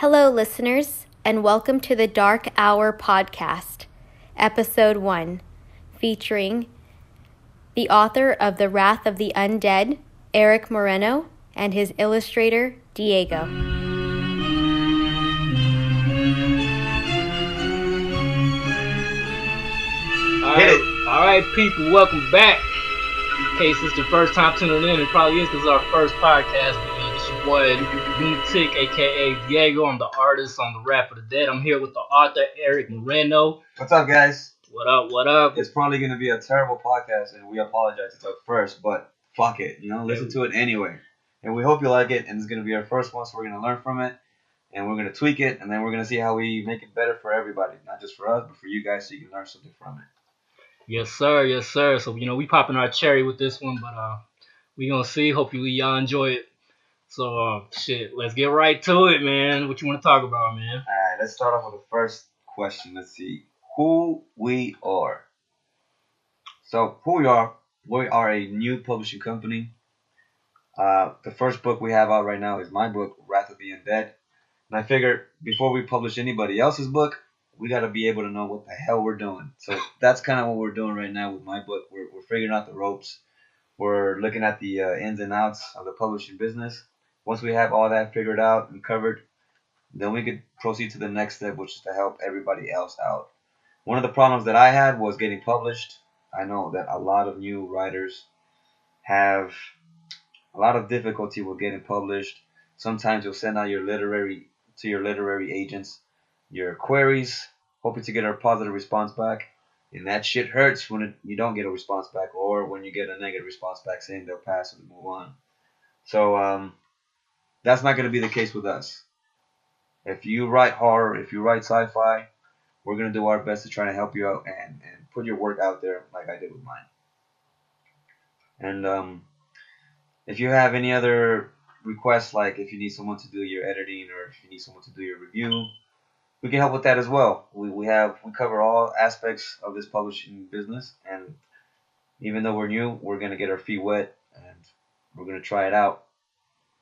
Hello, listeners, and welcome to the Dark Hour podcast, episode one, featuring the author of The Wrath of the Undead, Eric Moreno, and his illustrator, Diego. All right, all right, people, welcome back. In case it's the first time tuning in, it probably is because it's our first podcast. But, this your boy Lunatik, aka Diego. I'm the artist on the Wrath of the Dead. I'm here with the author Eric Moreno. What's up, guys? What up? What up? It's probably going to be a terrible podcast, and we apologize to talk first, but fuck it. You know, listen to it anyway. And we hope you like it, and it's going to be our first one, so we're going to learn from it, and we're going to tweak it, and then we're going to see how we make it better for everybody. Not just for us, but for you guys, so you can learn something from it. Yes, sir. Yes, sir. So you know we popping our cherry with this one, but uh, we gonna see. Hopefully y'all enjoy it. So uh, shit, let's get right to it, man. What you want to talk about, man? All right, let's start off with the first question. Let's see who we are. So, who we are, we are a new publishing company. Uh, the first book we have out right now is my book, Wrath of the Undead. And I figured before we publish anybody else's book, we got to be able to know what the hell we're doing. So that's kind of what we're doing right now with my book. We're, we're figuring out the ropes. We're looking at the uh, ins and outs of the publishing business. Once we have all that figured out and covered, then we could proceed to the next step, which is to help everybody else out. One of the problems that I had was getting published. I know that a lot of new writers have a lot of difficulty with getting published. Sometimes you'll send out your literary to your literary agents your queries, hoping to get a positive response back. And that shit hurts when it, you don't get a response back or when you get a negative response back saying they'll pass and move on. So um, that's not going to be the case with us. If you write horror, if you write sci-fi, we're going to do our best to try to help you out and, and put your work out there like I did with mine. And um, if you have any other requests, like if you need someone to do your editing or if you need someone to do your review, we can help with that as well. We, we have we cover all aspects of this publishing business, and even though we're new, we're gonna get our feet wet and we're gonna try it out.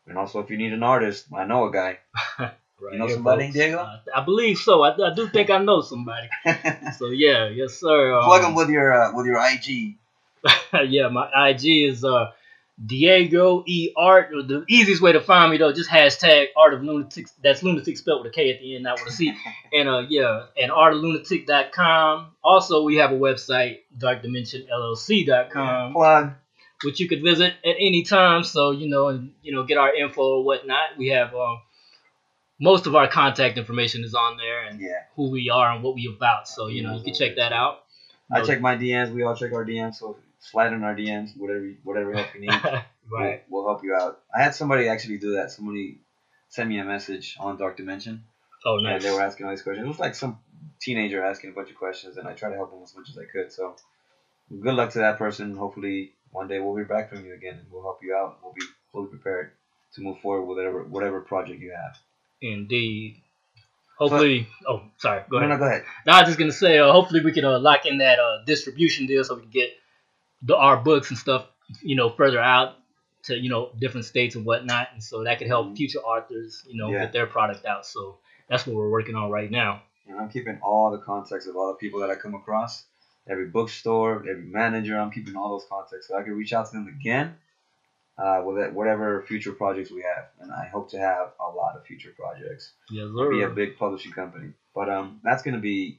And also, if you need an artist, I know a guy. Right You know somebody. Diego? Uh, I believe so. I, I do think I know somebody. So yeah, yes, sir. Um, Plug them with your uh, with your IG. yeah, my IG is uh Diego E Art. The easiest way to find me though, just hashtag Art of Lunatiks. That's lunatic spelled with a K at the end, not with a C. and uh yeah, and artoflunatik.com. Also, we have a website, darkdimensionllc.com, Plug. Which you could visit at any time. So you know, and you know, get our info or whatnot. We have um most of our contact information is on there and Yeah, who we are and what we about. So you know, you can check that out. I check my DMs. We all check our DMs. So slide in our DMs. Whatever whatever help you need. right. We'll, we'll help you out. I had somebody actually do that. Somebody sent me a message on Dark Dimension. Oh, And nice. they were asking all these questions. It was like some teenager asking a bunch of questions, and I tried to help them as much as I could. So, good luck to that person. Hopefully, one day we'll hear back from you again, and we'll help you out. We'll be fully prepared to move forward with whatever whatever project you have. Indeed. Hopefully, oh, sorry. Go No, ahead. no, go ahead. No, I was just gonna say, uh, hopefully we can uh, lock in that uh, distribution deal so we can get the our books and stuff, you know, further out to you know different states and whatnot, and so that could help Mhm. future authors, you know, Yeah. get their product out. So that's what we're working on right now. And I'm keeping all the contacts of all the people that I come across, every bookstore, every manager. I'm keeping all those contacts so I can reach out to them again uh, with whatever future projects we have. And I hope to have a lot of future projects. Yes, be a big publishing company. But um, that's gonna be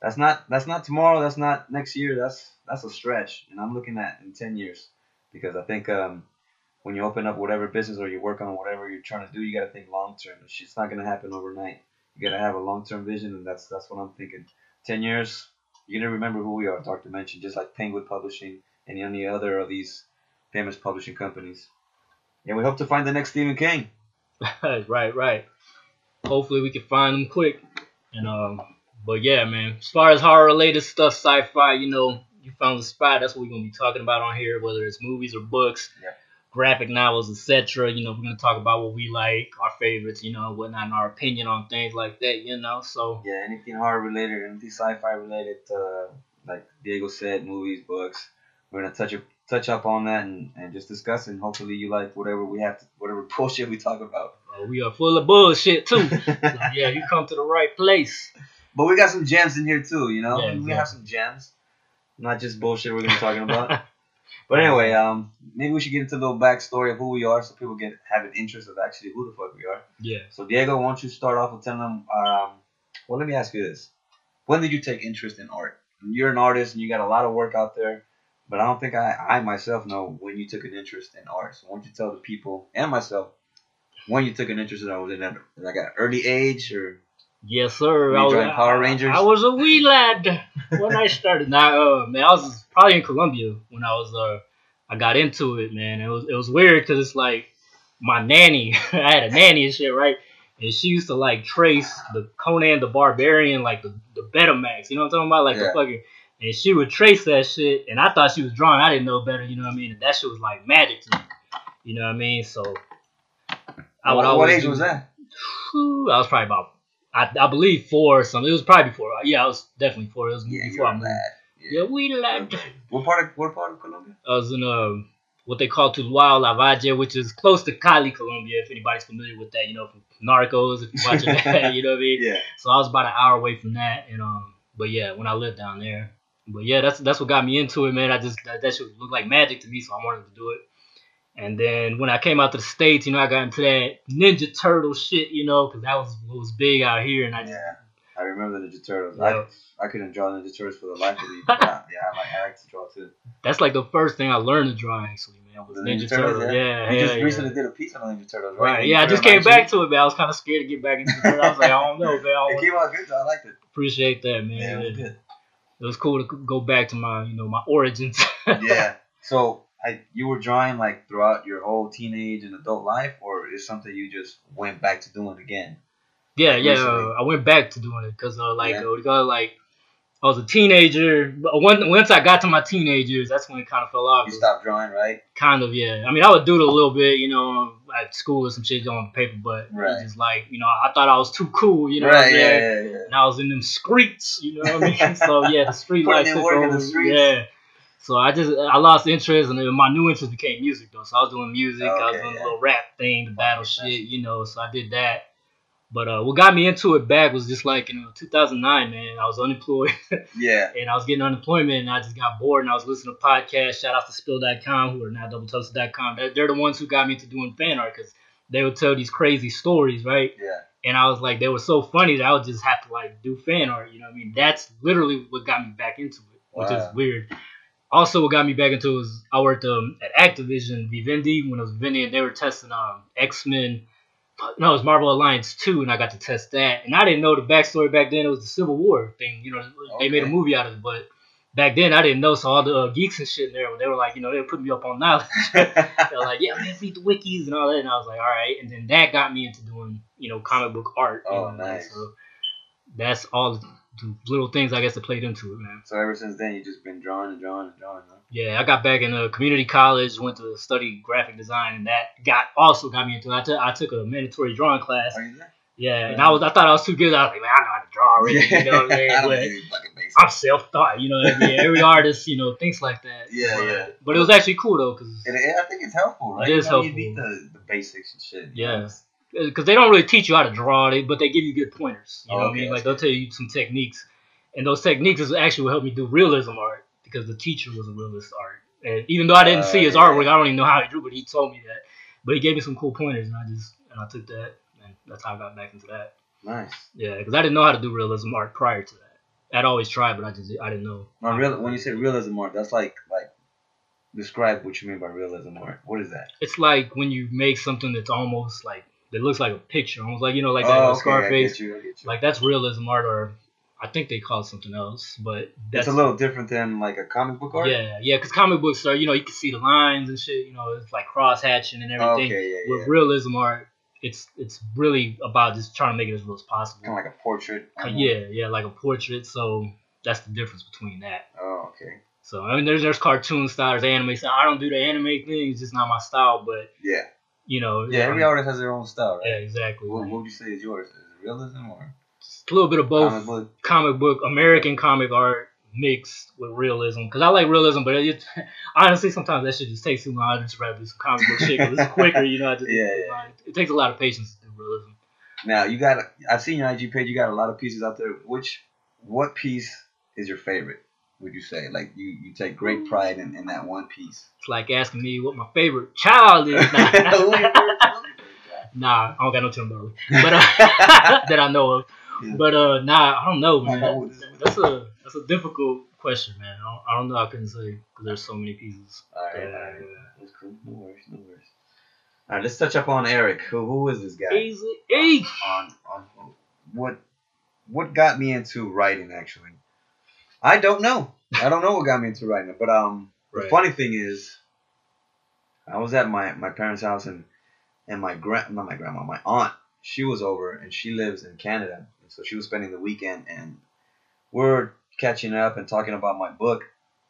that's not that's not tomorrow. That's not next year. That's that's a stretch, and I'm looking at in ten years because I think um, when you open up whatever business or you work on whatever you're trying to do, you gotta think long term. It's not gonna happen overnight. You gotta have a long term vision, and that's that's what I'm thinking. Ten years, you're gonna remember who we are, Dark Dimension, just like Penguin Publishing and any other of these famous publishing companies. And we hope to find the next Stephen King. right, right. Hopefully we can find them quick. And um, but yeah, man. As far as horror related stuff, sci-fi, you know, you found the spot. That's what we're gonna be talking about on here, whether it's movies or books, Yeah. Graphic novels, etc. You know, we're gonna talk about what we like, our favorites, you know, whatnot, and our opinion on things like that. You know, so Yeah, anything horror related, anything sci-fi related, uh, like Diego said, movies, books. We're gonna touch up touch up on that and, and just discuss. And hopefully you like whatever we have, to, whatever bullshit we talk about. Uh, we are full of bullshit too. so, yeah, you come to the right place. But we got some gems in here too, you know. Yeah, we have some gems, not just bullshit we're gonna be talking about. but anyway, um, maybe we should get into a little backstory of who we are, so people get have an interest of actually who the fuck we are. yeah. So Diego, why don't you start off with telling them? Um, well, let me ask you this: When did you take interest in art? You're an artist and you got a lot of work out there, but I don't think I, I myself know when you took an interest in art. So why don't you tell the people and myself when you took an interest in art? Was it at like an early age or? Yes, sir. You I was, Power I- Rangers? I, was a wee lad when I started. Nah, uh, man, I was probably in Colombia when I was uh, I got into it, man. It was it was weird because it's like my nanny. I had a nanny and shit, right? And she used to like trace the Conan the Barbarian, like the the Betamax. You know what I'm talking about? Like Yeah. the fucking. And she would trace that shit, and I thought she was drawing. I didn't know better. You know what I mean? And that shit was like magic to me. You know what I mean? So. I would what, what age do- was that? I was probably about, I, I believe four or something. It was probably before. Yeah, I was definitely four. It was Yeah, before I moved. lad. Yeah, we lad. What part of what part of Colombia? I was in um what they call Tuluá La Valle, which is close to Cali, Colombia. If anybody's familiar with that, you know, from Narcos, if you're watching that, you know what I mean. Yeah. So I was about an hour away from that, and um, but yeah, when I lived down there, but yeah, that's that's what got me into it, man. I just that, that shit looked like magic to me, so I wanted to do it. And then when I came out to the states, you know, I got into that Ninja Turtle shit, you know, because that was what was big out here, and I just Yeah. I remember the Ninja Turtles. Yeah. I I couldn't draw Ninja Turtles for the life of me. But yeah, yeah, I like I like to draw too. that's like the first thing I learned to draw, actually, man, was The Ninja, Turtle. Yeah, You yeah, just yeah. recently did a piece on the Ninja Turtles, right? Right, yeah, I just came back to it, man. I was kind of scared to get back into it. I was like, I don't know, man. It came out good though. I liked it. appreciate that, man. Yeah, it was good. It was cool to go back to my, you know, my origins. yeah. So, I, you were drawing like throughout your whole teenage and adult life, or is something you just went back to doing again? Yeah, yeah. Uh, I went back to doing it because, uh, like, Yeah. uh, like, I was a teenager. But when, once I got to my teenagers, that's when it kind of fell off. You stopped drawing, right? Kind of, yeah. I mean, I would do it a little bit, you know, at school or some shit on paper, but Right. just like, you know, I thought I was too cool, you know right. Yeah, yeah, yeah. And I was in them streets, you know what I mean? so yeah, the street life took work in the over. streets. Yeah. So I just I lost interest, and my new interest became music though. So I was doing music, I was doing yeah. a little rap thing, the battle shit, you know. So I did that. But uh, what got me into it back was just like you know 2009, man. I was unemployed Yeah. and I was getting unemployment, and I just got bored, and I was listening to podcasts. Shout out to Spill.com, who are now DoubleToasted.com. They're, they're the ones who got me into doing fan art because they would tell these crazy stories, right? Yeah. and I was like, they were so funny that I would just have to like do fan art. You know what I mean? That's literally what got me back into it, which Wow. is weird. Also, what got me back into it was I worked um, at Activision Vivendi when I was Vivendi, and they were testing um, X Men. No, it was Marvel Alliance 2, and I got to test that. And I didn't know the backstory back then. It was the Civil War thing. You know, they made a movie out of it, but back then I didn't know. So all the uh, geeks and shit in there, they were like, you know, they were putting me up on knowledge. They're like, yeah, man, read the wikis and all that. And I was like, all right. And then that got me into doing, you know, comic book art. Oh, know, nice. So that's all little things I guess that played into it, man. so ever since then, you just been drawing and drawing and drawing. Huh? Yeah, I got back in a community college, went to study graphic design, and that got also got me into. it. I took I took a mandatory drawing class. Are you there? Yeah, and I was I thought I was too good. I was like, man, I know how to draw already. You know what I mean? I But do any fucking basics. I'm self taught. You know what I mean? Every artist, you know, thinks like that. Yeah, but, yeah. But it was actually cool though, because It, I think it's helpful, right? It is you know, helpful. You need the, the basics and shit. Yeah. know? Because they don't really teach you how to draw, they but they give you good pointers. You know Oh, what I mean? Like they'll tell you some techniques, and those techniques is actually what helped me do realism art because the teacher was a realist art. And even though I didn't Uh, see his yeah. artwork, I don't even know how he drew, but he told me that. But he gave me some cool pointers, and I just and I took that, and that's how I got back into that. Nice. Yeah, because I didn't know how to do realism art prior to that. I'd always tried, but I just I didn't know. Now, real, when you say realism art, that's like like describe what you mean by realism art. What is that? It's like when you make something that's almost like that looks like a picture, almost like you know, like that oh, okay, Scarface. You. I get you. Like that's realism art, or I think they call it something else. But that's it's a little different than like a comic book art. yeah, yeah. Because comic books are you know you can see the lines and shit. You know, it's like cross hatching and everything. okay, yeah, With yeah. realism art, it's it's really about just trying to make it as real as possible. Kind of like a portrait. Uh, yeah, yeah, like a portrait. So that's the difference between that. Oh, okay. So I mean, there's there's cartoon style, there's anime style. I don't do the anime thing; it's just not my style. But Yeah. You know, Yeah. Every um, artist has their own style, right? yeah, exactly. What, what would you say is yours? Is it realism or It's a little bit of both. comic book? comic book, American comic art, mixed with realism because I like realism, but it, honestly sometimes that shit just takes too long. I just rather do some comic book shit because it's quicker. You know, I just, Yeah, yeah. it takes a lot of patience to do realism. Now you got. I've seen your IG page. You got a lot of pieces out there. Which, what piece is your favorite? Would you say like you you take great pride in, in that one piece? It's like asking me what my favorite child is. Who Nah, I don't got no Tim Burley, but uh, that I know of. Yeah. But uh, nah, I don't know, I man. know. That's a that's a difficult question, man. I don't, I don't know. I couldn't say because there's so many pieces. All right, all Yeah. right. That's cool. No worries, no worries. All right, let's touch up on Eric. Who who is this guy? Easy, easy. on on what what got me into writing actually. I don't know. I don't know what got me into writing, it. but um the funny thing is I was at my my parents' house and and my grand not my grandma, my aunt, she was over and she lives in Canada. And so she was spending the weekend and we're catching up and talking about my book.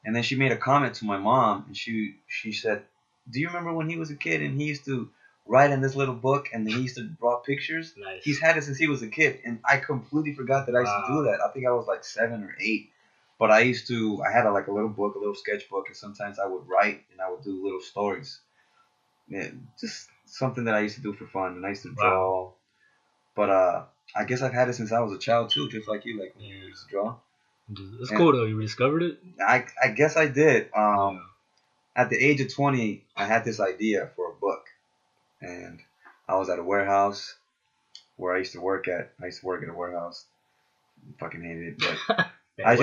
And then she made a comment to my mom and she she said, Do you remember when he was a kid and he used to write in this little book and then he used to draw pictures? Nice. He's had it since he was a kid, and I completely forgot that I used to do that. I think I was like seven or eight, but I used to. I had a, like a little book, a little sketchbook, and sometimes I would write and I would do little stories. Yeah, just something that I used to do for fun, and I used to draw. But uh, I guess I've had it since I was a child too, just like you, like when you used to draw. It's Yeah. cool though. You rediscovered it. I I guess I did. Um, at the age of 20, I had this idea for a book. And I was at a warehouse where I used to work at. I used to work at a warehouse. Fucking hated it. But I.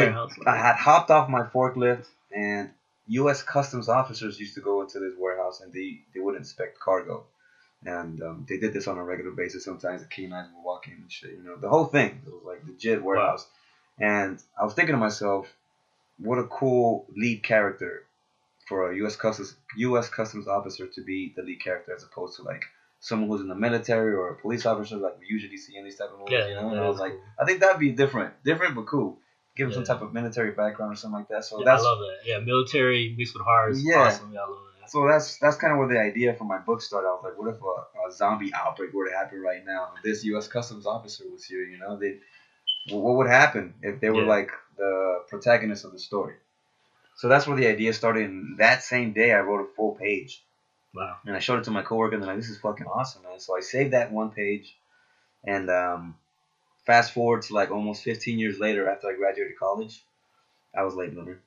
I had hopped off my forklift, and U.S. Customs officers used to go into this warehouse and they, they would inspect cargo. And um, they did this on a regular basis. Sometimes the canines would walk in and shit, you know, the whole thing. It was like legit warehouse. And I was thinking to myself, what a cool lead character for a U.S. Customs U.S. Customs officer to be the lead character as opposed to like someone who's in the military or a police officer like we usually see in these type of movies. Yeah, you know, and I was is like, cool. I think that'd be different, different but cool. Give him some type of military background or something like that. So Yeah, that's I love that. Yeah, military mixed with horror is Yeah. awesome. Yeah, I love that. so that's that's kind of where the idea for my book started. I was like, what if a, a zombie outbreak were to happen right now? This U.S. Customs officer was here. You know, they what would happen if they were Yeah. like the protagonist of the story? So that's where the idea started. And that same day, I wrote a full page, Wow. and I showed it to my coworker. And they're like, "This is fucking awesome, man!" So I saved that one page, and um, fast forward to like almost 15 years later, after I graduated college, I was late bloomer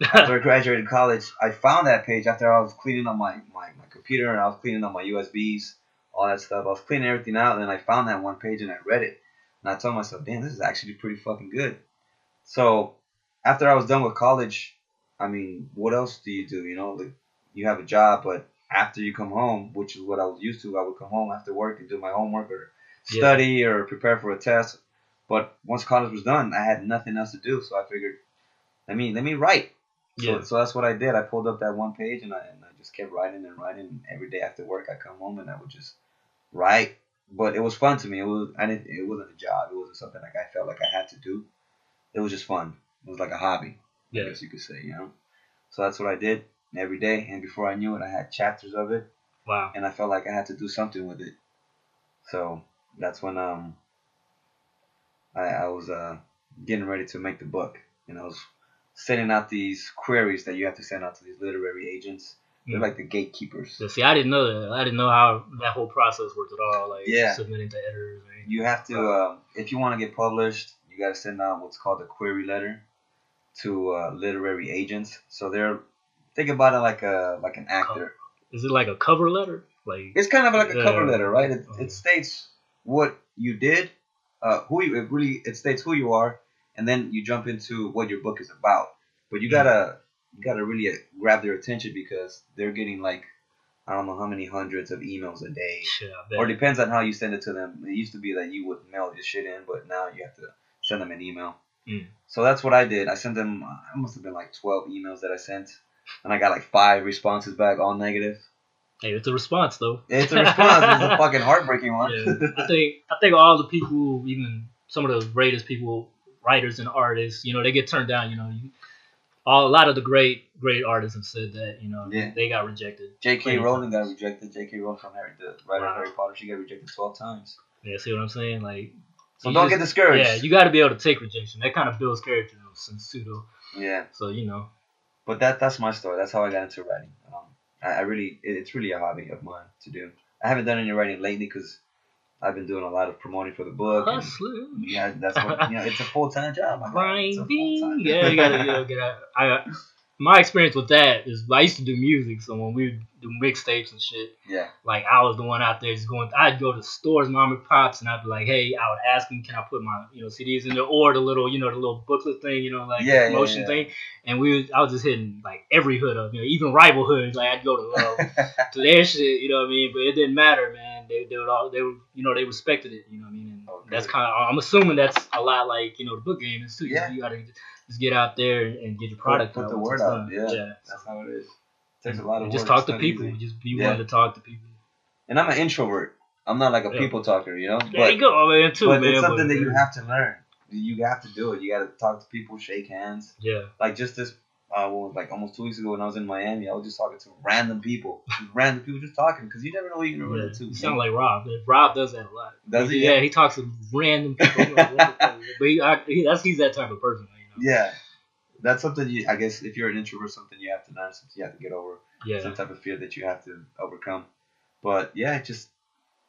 after I graduated college, I found that page after I was cleaning up my, my, my computer and I was cleaning up my USBs, all that stuff. I was cleaning everything out and then I found that one page and I read it. And I told myself, damn, this is actually pretty fucking good. So after I was done with college, I mean, what else do you do? You know, like you have a job, but after you come home, which is what I was used to, I would come home after work and do my homework or Yeah. study or prepare for a test. But once college was done, I had nothing else to do, so I figured, let me let me write. So, Yeah. so that's what I did. I pulled up that one page and I, and I just kept writing and writing. And every day after work, I come home and I would just write. But it was fun to me. It was I didn't. It wasn't a job. It wasn't something like I felt like I had to do. It was just fun. It was like a hobby. I Yeah. guess you could say. You know. So that's what I did every day. And before I knew it, I had chapters of it, Wow. and I felt like I had to do something with it. So that's when um I, I was uh getting ready to make the book, and I was sending out these queries that you have to send out to these literary agents. They're like the gatekeepers. Yeah, see, I didn't know that. I didn't know how that whole process worked at all. Like Yeah. submitting to editors. You have to, um, if you want to get published, you got to send out what's called a query letter to uh, literary agents. So they're think about it like a like an actor. Is it like a cover letter? Like It's kind of like a cover letter, right? It, Okay. it states what you did, uh, who you it really it states who you are, and then you jump into what your book is about. But you gotta you gotta really uh, grab their attention because they're getting like I don't know how many hundreds of emails a day, bet. or depends on how you send it to them. It used to be that you would mail your shit in, but now you have to send them an email. Mm. So that's what I did. I sent them. I must have been like twelve emails that I sent, and I got like five responses back, all negative. Hey, it's a response though. It's a response. it's a fucking heartbreaking one. Yeah. I think I think all the people, even some of the greatest people, writers and artists, you know, they get turned down. You know, you, all a lot of the great great artists have said that. You know, Yeah. they got rejected. J.K. Rowling got rejected. J.K. Rowling from Harry, the writer of Harry Potter, she got rejected twelve times. Yeah, see what I'm saying? Like So don't just- get discouraged. Yeah, you got to be able to take rejection. That kind of builds character, though, since pseudo. yeah. So you know, But that that's my story. That's how I got into writing. Um, I, I really it, it's really a hobby of mine to do. I haven't done any writing lately because I've been doing a lot of promoting for the book. hustler, yeah, that's what you know. It's a full time job. my God. It's a grinding. Yeah, you gotta, you gotta get out. I, uh, my experience with that is I used to do music, so when we would do mixtapes and shit, yeah. like I was the one out there just going. I'd go to stores, mom and pops, and I'd be like, "Hey," I would ask them, "Can I put my you know CDs in there?" Or the little you know the little booklet thing, you know, like Yeah, yeah, promotion yeah. thing. And we, was, I was just hitting like every hood up, you know, even rival hoods. Like I'd go to uh, to their shit, you know what I mean? But it didn't matter, man. They, they would all they were you know they respected it, you know what I mean? And Okay. that's kind of I'm assuming that's a lot like you know the book game is too. You know, Yeah. you gotta just get out there and get your product put out. the word out, yeah. yeah. That's how it is. takes a lot of just work. talk to people. easy. Just be Yeah. willing to talk to people. And I'm an introvert. I'm not like a Yeah. people talker, you know. There you go, man. Too, but man. it's something but- that you have to learn. You have to do it. You got to talk to people, shake hands. Yeah. Like just this, uh, well, like almost two weeks ago when I was in Miami, I was just talking to random people, random people, just talking because you never know who you're gonna run into. You sound like Rob. Rob does that a lot. Does he? Yeah, he talks to random people. Like, what the fuck? but he, I, he, that's he's that type of person. Yeah, that's something you. I guess if you're an introvert, something you have to learn, something you have to get over, Yeah. some type of fear that you have to overcome. But yeah, it just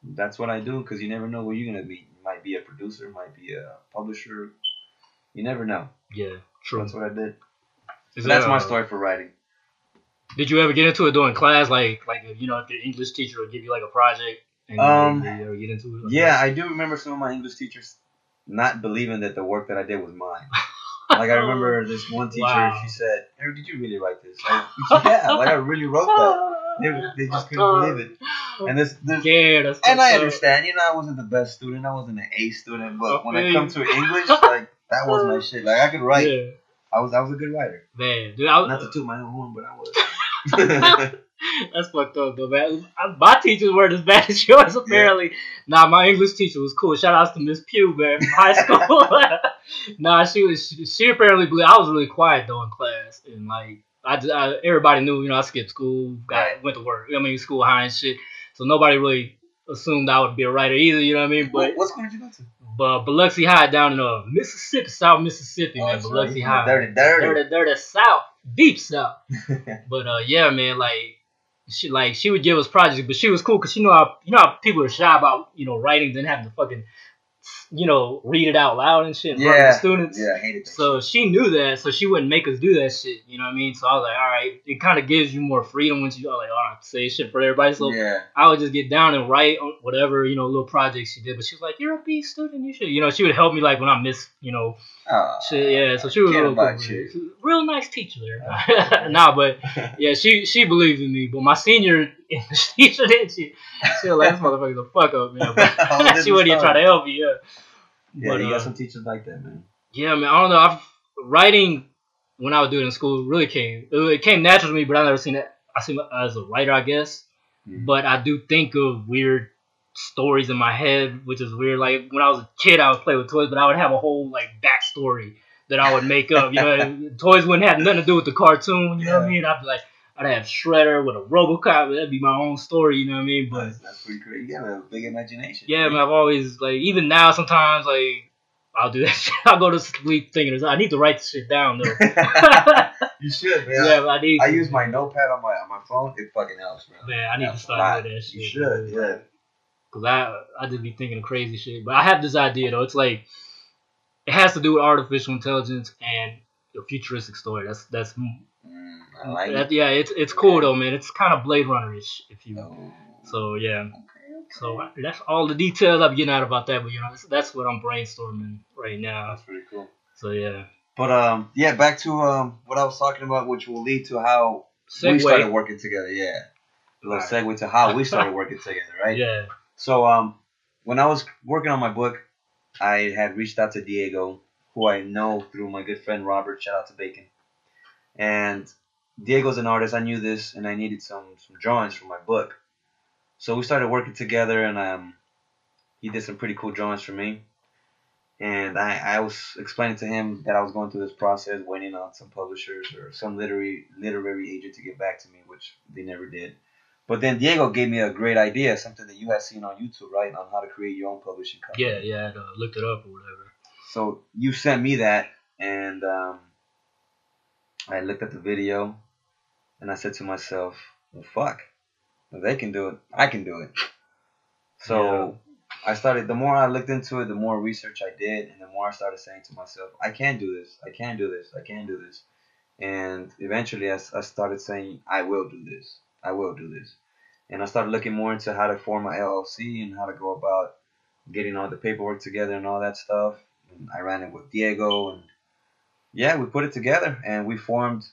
that's what I do because you never know who you're gonna be. You might be a producer, might be a publisher. You never know. Yeah. True. That's what I did. Is So that's my uh, story for writing. Did you ever get into it during class? Like, like you know, if the English teacher would give you like a project and Um, you, ever get into it? Like Yeah, I do remember some of my English teachers not believing that the work that I did was mine. Like I remember oh. this one teacher, Wow. she said, "Eric, did you really write this?" Like, yeah, like I really wrote that. They, they just couldn't believe it. And this, this Yeah, and I understand. You know, I wasn't the best student. I wasn't an A student. But when I come to English, like that was my shit. Like I could write. Yeah, I was I was a good writer. man, dude, I, was, Not to toot my own horn, but I was. That's fucked up though, man. My teachers weren't as bad as yours, apparently. Nah, my English teacher was cool. Shout outs to Miss Pugh, man, from high school. nah, she was. She, she apparently believed I was really quiet though in class, and like I, just- I everybody knew, you know, I skipped school, got Right. went to work. I mean, school high and shit. So nobody really assumed I would be a writer either. You know what I mean? But what, school did you go to? but Biloxi High down in uh Mississippi, South Mississippi, Oh, man. Biloxi right. High. Dirty, They're dirty. the, South, deep South. But uh, yeah, man, like she like she would give us projects, but she was cool because she know how you know how people are shy about you know writing, then having to fucking you know read it out loud and shit in front of Yeah, the students. Yeah, I hated that. So she knew that, so she wouldn't make us do that shit. You know what I mean? So I was like, all right, it kind of gives you more freedom once you are like, all right, say shit for everybody. So yeah. I would just get down and write on whatever you know little projects she did. But she was like, you're a B student, you should. You know, she would help me like when I miss you know Aw, Shit, yeah, so she was real cool. you. She was a Real nice teacher there. nah, but yeah, she she believed in me. But my senior teacher did she she was like this motherfucker's a fuck up, man. Oh, But she wouldn't even tough. try to help me, yeah. Yeah, but, you uh, got some teachers like that, man. yeah, man, I don't know. I've writing when I would do it in school really came it, came natural to me, but I never seen it. I see as a writer, I guess. Mhm. But I do think of weird stories in my head, which is weird. Like when I was a kid, I would play with toys, but I would have a whole like backstory that I would make up. You know, toys wouldn't have nothing to do with the cartoon. You know what I mean? I'd be like, I'd have Shredder with a RoboCop. That'd be my own story. You know what I mean? But That's, that's pretty great. You got a big imagination. yeah, man, I've always like even now sometimes like I'll do that shit. I'll go to sleep thinking I need to write this shit down though. you should, man. but I need. I to. use my notepad on my on my phone. It fucking helps, bro. Man, I need Helps to start doing that shit. You should, yeah. Cause I I just be thinking of crazy shit. But I have this idea though. It's like it has to do with artificial intelligence and a futuristic story. That's that's I like that, it. yeah. It's it's cool though, man. It's kind of Blade Runner ish, if you. Oh. So yeah. Okay, okay. So that's all the details I'm getting out about that. But you know, that's, that's what I'm brainstorming right now. That's pretty cool. So yeah. But um, yeah, back to um what I was talking about, which will lead to how we started working together. Yeah, a little Alright. segue to how we started working together, right? Yeah. So um, when I was working on my book, I had reached out to Diego, who I know through my good friend Robert. Shout out to Bacon. And Diego's an artist. I knew this, and I needed some some drawings for my book. So we started working together, and um, he did some pretty cool drawings for me. And I, I was explaining to him that I was going through this process, waiting on some publishers or some literary literary agent to get back to me, which they never did. But then Diego gave me a great idea, something that you had seen on YouTube, right, on how to create your own publishing company. Yeah, yeah, I uh, looked it up or whatever. So you sent me that, and um, I looked at the video, and I said to myself, "Well, fuck, if they can do it, I can do it." So I started. The more I looked into it, the more research I did, and the more I started saying to myself, "I can do this. I can do this. I can do this." And eventually, I, I started saying, "I will do this. I will do this." And I started looking more into how to form my LLC and how to go about getting all the paperwork together and all that stuff. And I ran it with Diego, and yeah, we put it together and we formed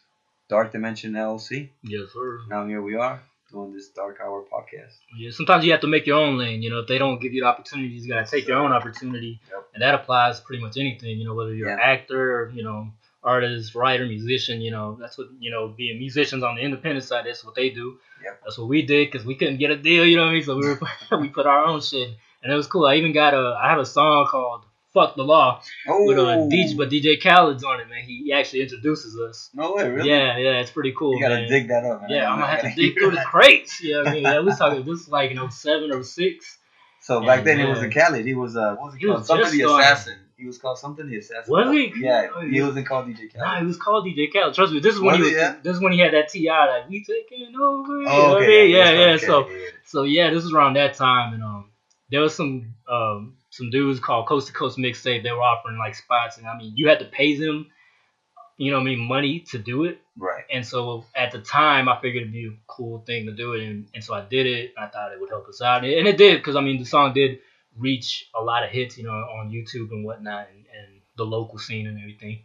Dark Dimension LLC. Yes, sir. Now here we are doing this Dark Hour podcast. Yeah, sometimes you have to make your own lane. You know, if they don't give you the opportunity, you gotta take your own opportunity, Yep. and that applies to pretty much anything. You know, whether you're an actor, or, you know, artist, writer, musician. You know, that's what you know. Being musicians on the independent side, that's what they do. Yep. That's what we did because we couldn't get a deal. You know what I mean? So we were we put our own shit, and it was cool. I even got a I have a song called "Fuck the Law" Oh, with a DJ, but DJ Khaled's on it, man. He, he actually introduces us. no way, really? Yeah, yeah, it's pretty cool. You gotta man. dig that up. Man. Yeah, I'm gonna have to dig through the crates. Yeah, I mean, yeah, we talking this is like in 07 or 06. So back then it wasn't Khaled. He was uh, what was he, He called? was Something the assassin. He was called something the assassin. Was he? Yeah, Oh, he wasn't called DJ Nah, he was called DJ Khaled. Trust me, this is when Was he it, yeah? This is when he had that Ti like we taking over. you know Oh, I okay. mean? Yeah, yeah. that's So, so yeah, this was around that time, and um, there was some um some dudes called Coast to Coast Mixtape. They were offering like spots, and I mean, you had to pay them, you know, I mean, money to do it. right. And so at the time, I figured it'd be a cool thing to do it, and, and so I did it. I thought it would help us out, and it did because I mean the song did reach a lot of hits, you know, on YouTube and whatnot, and, and the local scene and everything.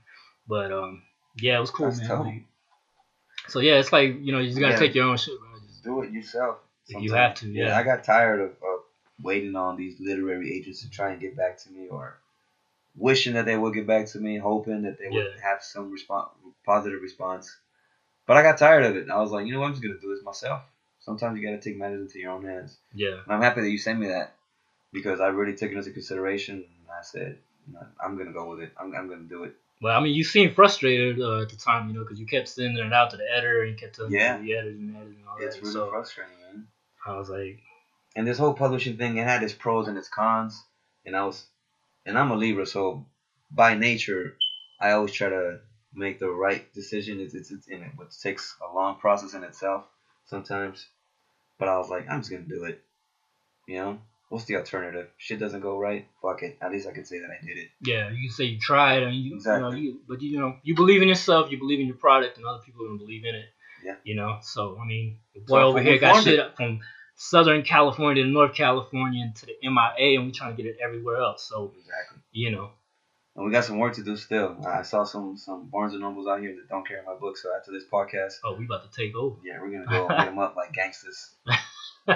But um, yeah, it was cool, That's man. Like, so yeah, it's like you know you just gotta Yeah. take your own shit, bro. Just- Do it yourself. If you have to, yeah. I got tired of, of waiting on these literary agents to try and get back to me, or wishing that they would get back to me, hoping that they would Yeah. have some response, positive response. But I got tired of it. I was like, you know what? I'm just gonna do this myself. Sometimes you gotta take matters into your own hands. Yeah, And I'm happy that you sent me that because I really took it into consideration. And I said, "No, I'm gonna go with it. I'm, I'm gonna do it. well, I mean, you seemed frustrated uh, at the time, you know, because you kept sending it out to the editor and kept telling Yeah. the editors and editors and all It's that. It's really so frustrating, man. I was like, And this whole publishing thing, it had its pros and its cons. And I was, and I'm a Libra, so by nature, I always try to make the right decision. It's it's, it's in it, which takes a long process in itself sometimes. But I was like, I'm just gonna do it. You know, what's the alternative? Shit doesn't go right. Fuck it. At least I can say that I did it. Yeah, you can say you tried, and you, Exactly. you know, you, but you know, you believe in yourself, you believe in your product, and other people gonna believe in it. Yeah. You know, so I mean, the So boy over here got shit it. up from Southern California to North California and to the MIA, and we're trying to get it everywhere else. So Exactly. you know, And we got some work to do still. I saw some some Barnes and Nobles out here that don't carry my book. So after this podcast, oh, we about to take over. yeah, we're gonna go hit them up like gangsters.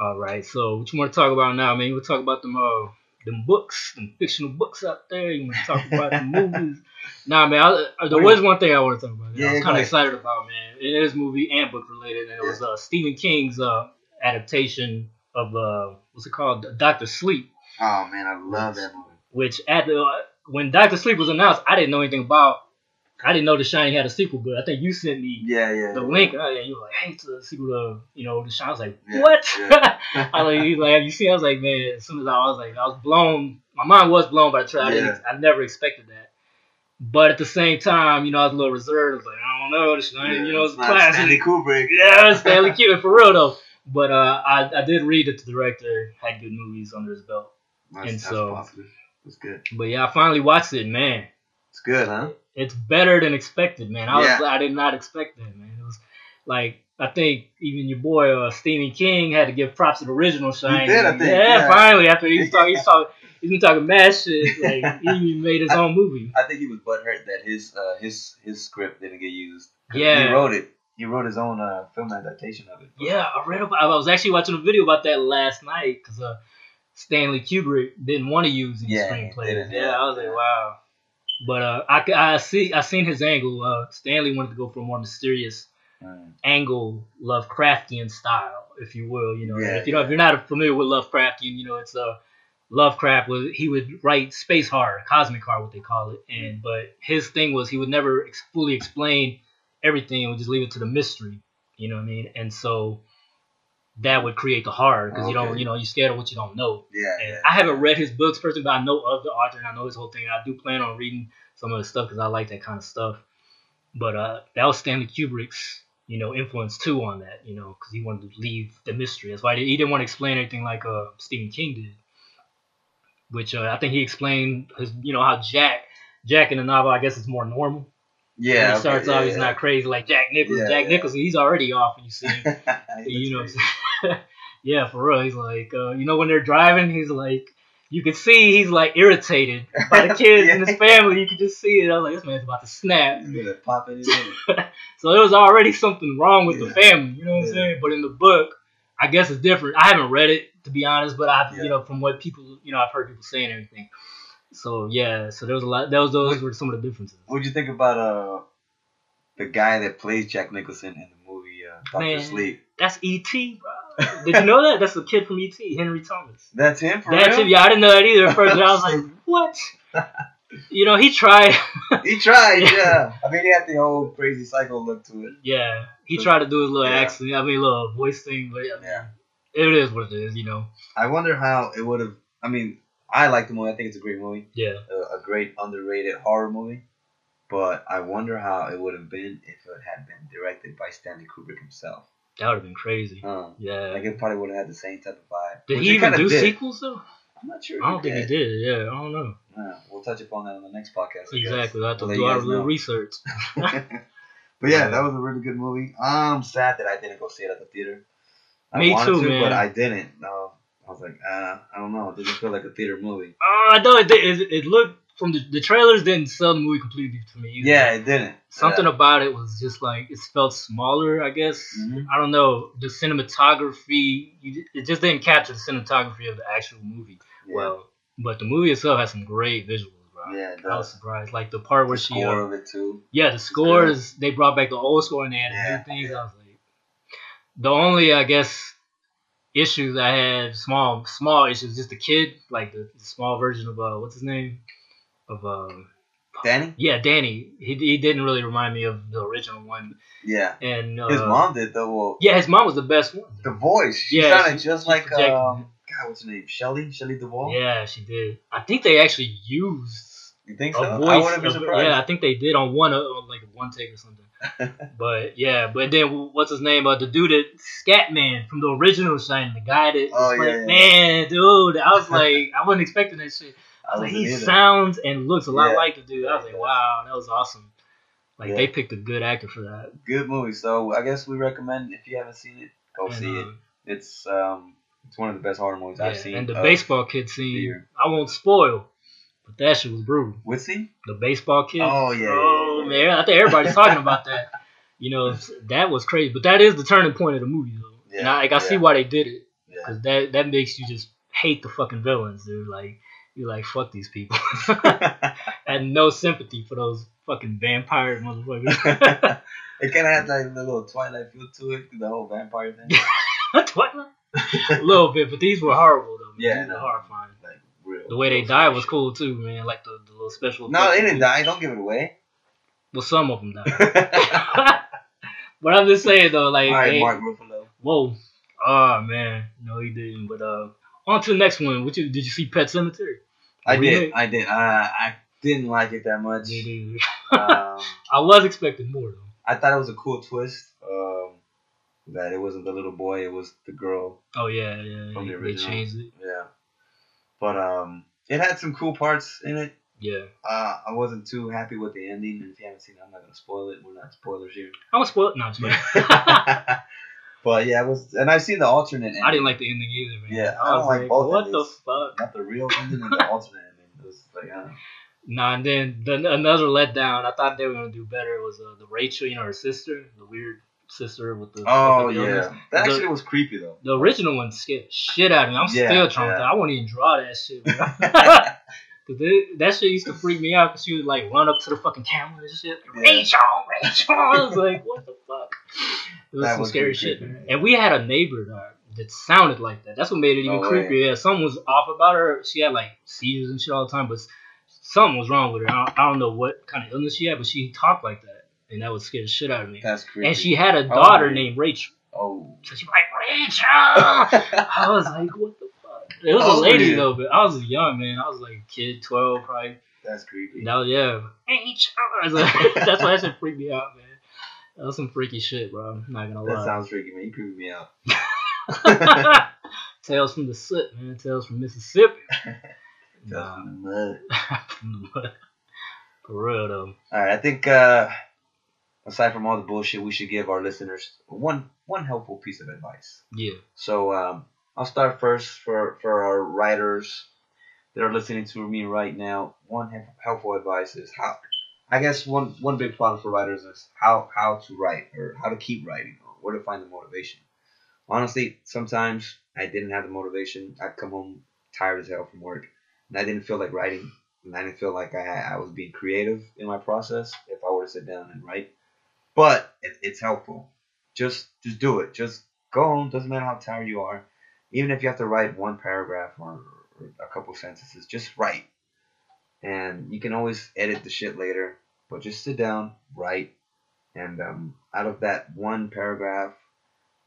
All right, so what you want to talk about now, man? To talk about them, uh, them books, them fictional books out there. You want to talk about the movies? Nah, man. I, uh, there was one thing I want to talk about. that I was kind of excited about, man. It is movie and book related, and it was uh, Stephen King's uh, adaptation of uh, what's it called, Doctor Sleep. Oh man, I love that movie. Which at the uh, when Doctor Sleep was announced, I didn't know anything about. I didn't know The Shining had a sequel, but I think you sent me Yeah, yeah. the link, uh, and you were like, "Hey, it's a sequel to you know The Shining." I was like, "What?" yeah. I was like, he's like, "Have you seen?" I was like, "Man." As soon as I was like, I was blown. My mind was blown by the trailer. I, didn't, I never expected that. But at the same time, you know, I was a little reserved. I was like, "I don't know, The Shining, you know, it's a classic." Stanley Kubrick. Yeah, Stanley Kubrick for real though. But uh, I I did read that the director had good movies under his belt. That's, And that's so- positive. It's good. But yeah, I finally watched it. Man, It's good, huh? It's better than expected, man. I was I did not expect that, man. It was like I think even your boy uh, Stephen King had to give props to the original Shining. did, I think, yeah, yeah. finally after he's talking, he's talking, he's been talking mad shit. Like he even made his own movie. I think he was butthurt that his uh, his his script didn't get used. Yeah. He wrote it. He wrote his own uh, film adaptation of it. but- Yeah, I read about. I was actually watching a video about that last night because uh, Stanley Kubrick didn't want to use any Yeah, screenplays. Yeah, yeah. I was like, wow. But uh, I, I see I seen his angle. Uh, Stanley wanted to go for a more mysterious Mm. angle, Lovecraftian style, if you will. You know, Yeah, if you know if you're not familiar with Lovecraftian, you know it's uh, Lovecraft was he would write space horror, cosmic horror, what they call it, and but his thing was he would never ex- fully explain everything. and would just leave it to the mystery. You know what I mean? And so that would create the horror because you don't, you know, you're scared of what you don't know. Yeah, And yeah. I haven't read his books personally, but I know of the author and I know his whole thing. I do plan on reading some of his stuff because I like that kind of stuff. But uh, that was Stanley Kubrick's, you know, influence too on that, you know, because he wanted to leave the mystery. That's why he didn't want to explain anything like uh, Stephen King did. Which uh, I think he explained his, you know, how Jack, Jack in the novel, I guess, is more normal. Yeah. He okay, starts yeah, he's yeah. not crazy like Jack Nichols. Yeah, Jack yeah. Nichols, he's already off when you see him. You know, what crazy. I'm saying? yeah, for real. He's like, uh, you know, when they're driving, he's like, you can see he's like irritated by the kids and his family. You can just see it. I was like, this man's about to snap. Pop in. So there was already something wrong with the family. You know what I'm saying? But in the book, I guess it's different. I haven't read it to be honest, but Yeah. you know from what people you know I've heard people saying and everything. So yeah, so there was a lot. Those those were some of the differences. What'd you think about uh the guy that plays Jack Nicholson in the movie uh, Doctor Sleep? That's E.T. bro. Did you know that? That's the kid from E.T. Henry Thomas. That's him That's real. him. Yeah, I didn't know that either at first. I was like, what? You know, he tried. He tried, yeah. I mean, he had the whole crazy psycho look to it. yeah, he tried to do his little Yeah. accent. I mean, little voice thing. But I mean, Yeah. it is what it is. You know. I wonder how it would have. I mean, I like the movie. I think it's a great movie, Yeah. a, a great underrated horror movie. But I wonder how it would have been if it had been directed by Stanley Kubrick himself. That would have been crazy. Uh, Yeah. like it probably would have had the same type of vibe. Did he even do did. sequels though? I'm not sure. I don't think he did. Yeah, I don't know. Yeah, we'll touch upon that on the next podcast. I guess. Exactly. I have to let do our little research. but yeah, that was a really good movie. I'm sad that I didn't go see it at the theater. I Me wanted too, to, man. but I didn't. No, I was like, uh, I don't know. It didn't feel like a theater movie. Oh, I know it, did. it. It looked from the, the trailers didn't sell the movie completely to me. Either. Yeah, it didn't. Something Yeah. about it was just like it felt smaller. I guess Mhm. I don't know the cinematography. You, it just didn't capture the cinematography of the actual movie Yeah. well. But the movie itself has some great visuals, bro. Yeah, it I was surprised. Like the part where the she, score uh, of it too. yeah, the scores they brought back the old score and they had Yeah, new things. yeah. I was like, the only I guess issues I had small small issues just the kid like the, the small version of uh what's his name of um Danny. yeah Danny he, he didn't really remind me of the original one Yeah, and uh, his mom did though. Well, yeah his mom was the best one the voice. She Yeah, sounded she- just she like projected um. God, what's her name? Shelley. Shelley Duvall. yeah she did I think they actually used You think a so? I wouldn't be surprised. yeah I think they did on one uh, on like one take or something but yeah but then what's his name uh the dude that Scatman from the original Shining the guy that was Oh, like yeah, yeah. man dude I was like I wasn't expecting that shit I Like, wasn't he sounds and looks a lot Yeah. like the dude. I was like, wow, that was awesome. Like Yeah. they picked a good actor for that. Good movie. So I guess we recommend if you haven't seen it, go And, see it. um, It's um, it's one of the best horror movies I've seen. And the baseball kid scene. I won't spoil, but that shit was brutal. What's he? The baseball kid. Oh yeah. Oh yeah, yeah. man, I think everybody's talking about that. You know, that was crazy. But that is the turning point of the movie, though. and I, like, I see why they did it, Yeah. because that that makes you just hate the fucking villains, dude. Like you're like, fuck these people. and no sympathy for those fucking vampire motherfuckers. it kind of had like a little Twilight feel to it, the whole vampire thing. Twilight? a little bit, but these were horrible though. Man. Yeah, these were horrifying. like real. The way they died was cool too, man. Like the, the little special. No, they didn't die. Don't give it away. Well, some of them died. but I'm just saying though, like, All right, they- Mark Ruffalo. whoa, oh man, no, he didn't. But uh, on to the next one. What you did you see Pet Sematary? I did. I did. Uh, I didn't like it that much. Um, I was expecting more though. I thought it was a cool twist. Um, that it wasn't the little boy, it was the girl. Oh yeah, yeah, From the yeah. They original. changed it. Yeah. But um, it had some cool parts in it. Yeah, Uh, I wasn't too happy with the ending, and if you haven't seen it, I'm not gonna spoil it. We're not spoilers here. I was spoiled. No, I'm. but yeah, it was, and I've seen the alternate. Ending. I didn't like the ending either, man. Yeah, I I was don't like like, both what the fuck? not the real ending and the alternate ending. It was like, uh, Nah, and then the, another letdown. I thought they were gonna do better. Was uh, the Rachel, you know, her sister, the weird sister with the. oh with the illness. yeah, that The- actually was creepy though. The original one scared shit out of me. I'm Yeah, still traumatized. yeah. I won't even draw that shit. Cause that shit used to freak me out. Cause she would like run up to the fucking camera and shit. Rachel, Rachel. I was like, what the fuck? It was That some was scary shit. creepy. And we had a neighbor that, that sounded like that. That's what made it even No creepier. Yeah, something was off about her. She had like seizures and shit all the time, but something was wrong with her. I don't, I don't know what kind of illness she had, but she talked like that, and that would scare the shit out of me. That's creepy. And she had a Oh, daughter man. named Rachel. Oh. So she's like, Rachel! I was like, what the fuck? It was How a lady you? though, but I was young, man. I was like a kid, 12 probably. That's creepy. Was, yeah. Rachel! Like, That's why that shit freaked me out, man. That was some freaky shit, bro. I'm not gonna lie. That sounds freaky, man. You creeped me out. Tales from the soot, man. Tales from Mississippi. Nah. Nah. For real though. All right, I think uh, aside from all the bullshit, we should give our listeners one one helpful piece of advice. Yeah. So um, I'll start first for for our writers that are listening to me right now. One helpful advice is how. I guess one one big problem for writers is how how to write or how to keep writing or where to find the motivation. Honestly, sometimes I didn't have the motivation. I'd come home tired as hell from work, and I didn't feel like writing. And I didn't feel like I I was being creative in my process if I were to sit down and write. But it, it's helpful. Just just do it. Just go home. Doesn't matter how tired you are. Even if you have to write one paragraph or, or a couple sentences, just write. And you can always edit the shit later. But just sit down, write, and um, out of that one paragraph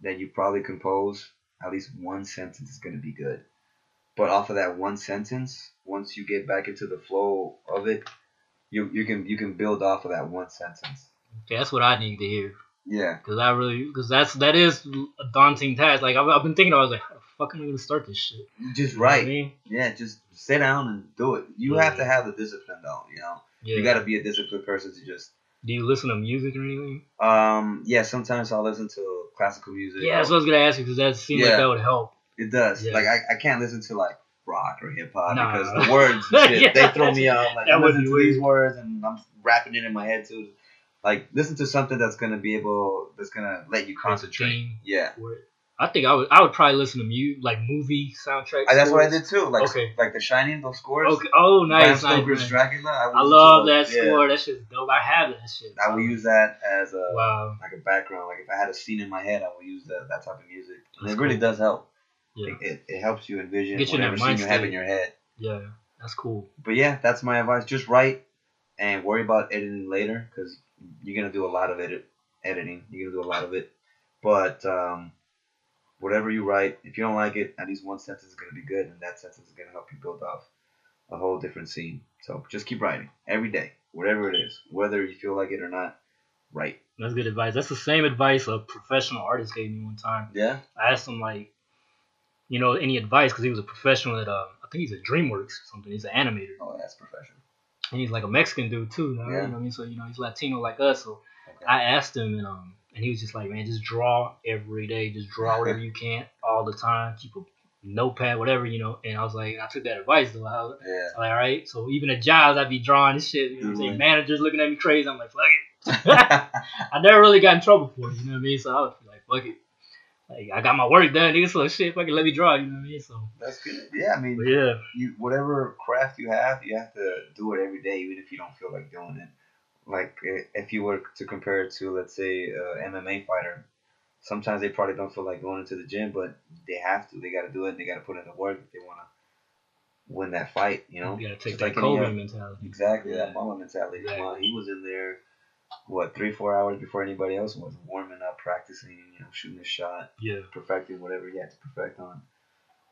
that you probably compose, at least one sentence is going to be good. But off of that one sentence, once you get back into the flow of it, you you can you can build off of that one sentence. That's what I need to hear. Yeah. Cause I really, cause that's that is a daunting task. Like I've, I've been thinking, I was like, how the fuck am I gonna start this shit? Just You know I write. mean? Yeah, just sit down and do it. You Yeah. have to have the discipline though, you know. Yeah. You gotta be a disciplined person to just Do you listen to music or anything? um yeah, sometimes I'll listen to classical music. Yeah, that's what I was gonna ask you, cause that seems Yeah. like that would help. It does. Yeah. Like I, I can't listen to like rock or hip hop Nah. because the words shit, Yeah. they throw me off. Like would listening to these words and I'm rapping it in my head too. Like listen to something that's gonna be able that's gonna let you concentrate. Yeah. I think I would I would probably listen to mu like movie soundtracks. I, that's what I did too. Like Okay. like The Shining, those scores. Okay. Oh, nice. nice, Stoker's nice. Dracula. I, I love that Yeah. score. That shit's dope. I have that shit. I would use that as a Wow. like a background. Like if I had a scene in my head, I would use that that type of music. And That's it really cool. does help. Yeah. It, it, it helps you envision Get you in that whatever scene you have in your head. Yeah. That's cool. But yeah, that's my advice. Just write and worry about editing later because you're gonna do a lot of edit editing. You're gonna do a lot of it. But um, whatever you write, if you don't like it, at least one sentence is gonna be good, and that sentence is gonna help you build off a whole different scene. So just keep writing every day, whatever it is, whether you feel like it or not. Write. That's good advice. That's the same advice a professional artist gave me one time. Yeah. I asked him like, you know, any advice because he was a professional at uh, I think he's at DreamWorks or something. He's an animator, Oh, that's professional. And he's like a Mexican dude too. You know, Yeah. you know what I mean? So you know, he's Latino like us. So Okay. I asked him, and um, and he was just like, man, just draw every day. Just draw whatever you can all the time. Keep a notepad, whatever you know. And I was like, I took that advice though. I was, yeah. I was like, all right. So even at jobs, I'd be drawing this shit. You know what I'm saying? Managers looking at me crazy. I'm like, fuck it. I never really got in trouble for it. You know what I mean? So I was like, fuck it. Like I got my work done, nigga. So shit, fucking let me draw. You know what I mean? So that's good. Yeah, I mean, yeah, you whatever craft you have, you have to do it every day, even if you don't feel like doing it. Like if you were to compare it to, let's say, a MMA fighter, sometimes they probably don't feel like going into the gym, but they have to. They got to do it. They got to put in the work if they want to win that fight. You know, you gotta take Just that like Kobe mentality. exactly Yeah. that Mamba mentality. Come Exactly. on, he was in there. What three, four hours before anybody else was warming up, practicing, you know, shooting his shot, Yeah. perfecting whatever he had to perfect on.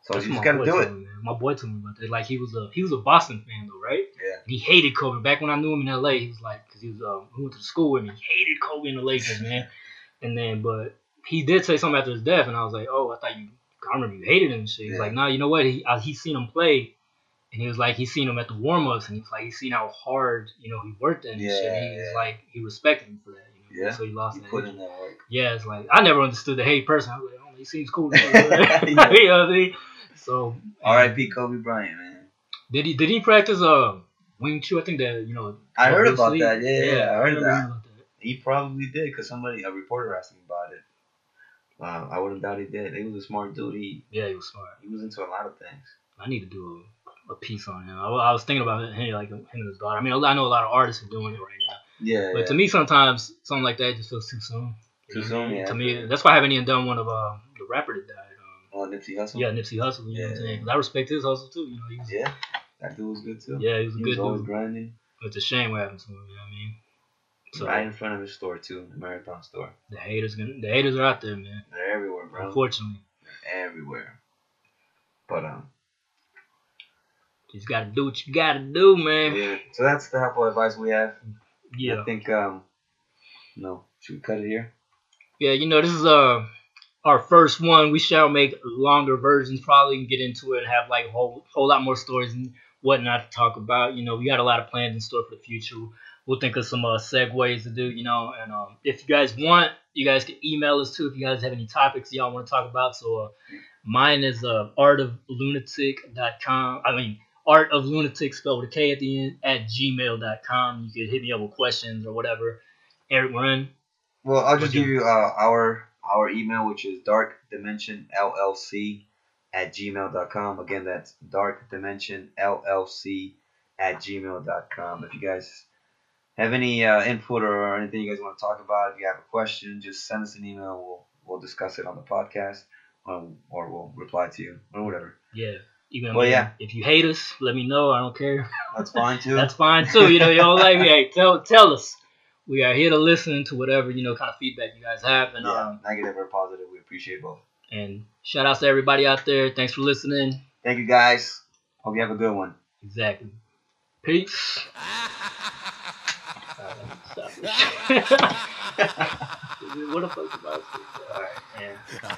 So That's you just got to do it. me. My boy told me about that. Like he was a he was a Boston fan though, right? Yeah. And he hated Kobe. Back when I knew him in L.A., he was like, because he was um, he went to school with me. He hated Kobe and the Lakers, man. And then, but he did say something after his death, and I was like, oh, I thought you. I remember you hated him and shit. He's Yeah. like, nah, you know what? He uh, he seen him play, and he was like, he seen him at the warm ups, and he's like, he seen how hard you know he worked and shit. And he was Yeah. like, he respected him for that. You know? Yeah. So he lost You that. put in that work. Yeah, it's like I never understood the hate person. I was like, oh, he seems cool. you know what I mean? So R.I.P. Kobe Bryant, man. did he did he practice uh Wing Chun? I think that you know. I heard about that. Yeah, yeah, I heard remember that. about that. He probably did because somebody, a reporter, asked him about it. Wow, I wouldn't doubt he did. He was a smart dude. He Yeah, he was smart. he was into a lot of things. I need to do a, a piece on him. I, I was thinking about him, like him and his daughter. I mean, I know a lot of artists are doing it right now, Yeah, but to me, sometimes something like that just feels too soon. Too soon, yeah. To me, that's why I haven't even done one of uh, the rapper that died. Um, oh, Nipsey Hussle. yeah, Nipsey Hussle. You know what I'm Yeah. saying? 'Cause I respect his hustle too. You know, he was, yeah. yeah, that dude was good too. Yeah, he was a he good was always dude. grinding. It's a shame what happened to him. You know what I mean? So right in front of his store too, the marathon store. the haters, gonna, the haters are out there, man. They're everywhere, bro. Unfortunately, They're everywhere. But um, just gotta do what you gotta do, man. yeah. So that's the helpful advice we have. Yeah. I think um, no, should we cut it here? Yeah, you know, this is uh our first one. We shall make longer versions, probably and get into it and have like a whole whole lot more stories and whatnot to talk about. You know, we got a lot of plans in store for the future. We'll think of some uh, segues to do, you know, and um, if you guys want, you guys can email us too if you guys have any topics y'all want to talk about. So uh, mine is uh, artoflunatik.com. I mean, art of lunatic spelled with a K at the end at gmail.com. You can hit me up with questions or whatever. Eric Run. Well, I'll just give you uh, our our email, which is dark dimension llc at gmail.com. Again, that's dark dimension llc at gmail.com. If you guys have any uh, input or anything you guys want to talk about, if you have a question, just send us an email. We'll we'll discuss it on the podcast, or, or we'll reply to you or whatever. Yeah. Even Well, yeah. if you hate us, let me know. I don't care. That's fine too. That's fine too. You know, you don't like me. Hey, tell tell us. We are here to listen to whatever you know kind of feedback you guys have, and yeah, um, negative or positive, we appreciate both. and shout outs to everybody out there. Thanks for listening. Thank you guys. Hope you have a good one. Exactly. Peace. What the fuck I saying? All right, man.